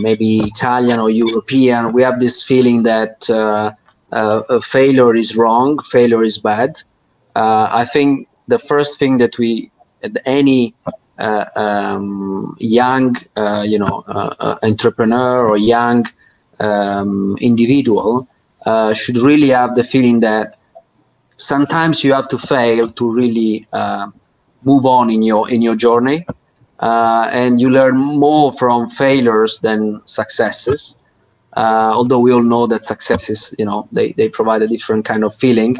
maybe Italian or European, we have this feeling that uh, uh, failure is wrong, failure is bad. Uh, I think the first thing that we, any uh, um, young, you know, entrepreneur or young um, individual should really have the feeling that sometimes you have to fail to really move on in your in your journey uh, and you learn more from failures than successes. Uh, although we all know that successes, you know, they, they provide a different kind of feeling.